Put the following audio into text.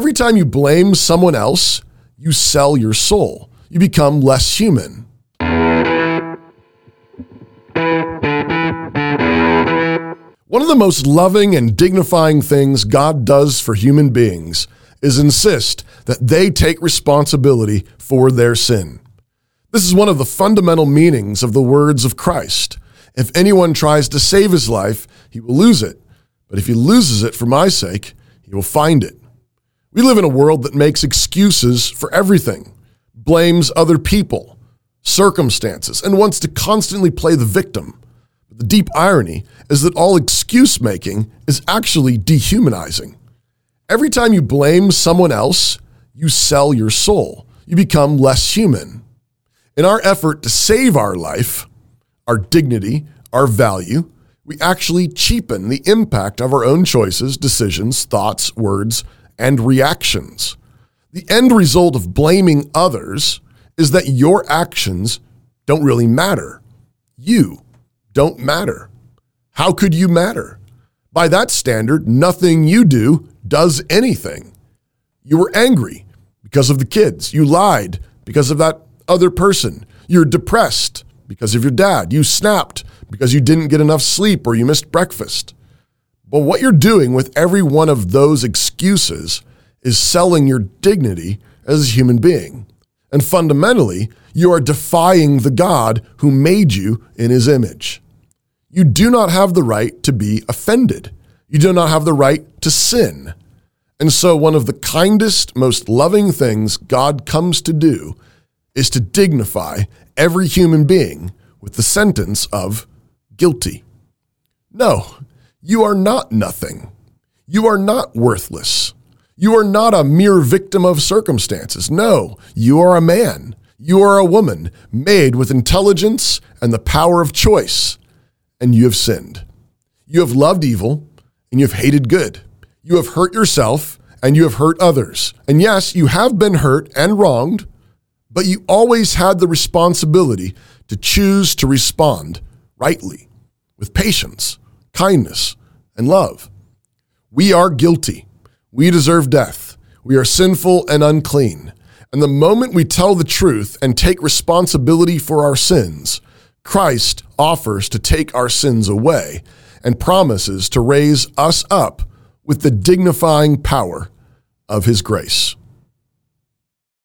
Every time you blame someone else, you sell your soul. You become less human. One of the most loving and dignifying things God does for human beings is insist that they take responsibility for their sin. This is one of the fundamental meanings of the words of Christ. If anyone tries to save his life, he will lose it. But if he loses it for my sake, he will find it. We live in a world that makes excuses for everything, blames other people, circumstances, and wants to constantly play the victim. But the deep irony is that all excuse making is actually dehumanizing. Every time you blame someone else, you sell your soul. You become less human. In our effort to save our life, our dignity, our value, we actually cheapen the impact of our own choices, decisions, thoughts, words, and reactions. The end result of blaming others is that your actions don't really matter. You don't matter. How could you matter? By that standard, nothing you do does anything. You were angry because of the kids. You lied because of that other person. You're depressed because of your dad. You snapped because you didn't get enough sleep or you missed breakfast. But what you're doing with every one of those excuses is selling your dignity as a human being. And fundamentally, you are defying the God who made you in his image. You do not have the right to be offended. You do not have the right to sin. And so, one of the kindest, most loving things God comes to do is to dignify every human being with the sentence of guilty. No, you are not nothing. You are not worthless. You are not a mere victim of circumstances. No, you are a man. You are a woman made with intelligence and the power of choice, and you have sinned. You have loved evil and you have hated good. You have hurt yourself and you have hurt others. And yes, you have been hurt and wronged, but you always had the responsibility to choose to respond rightly with patience, kindness, and love. We are guilty. We deserve death. We are sinful and unclean. And the moment we tell the truth and take responsibility for our sins, Christ offers to take our sins away and promises to raise us up with the dignifying power of his grace.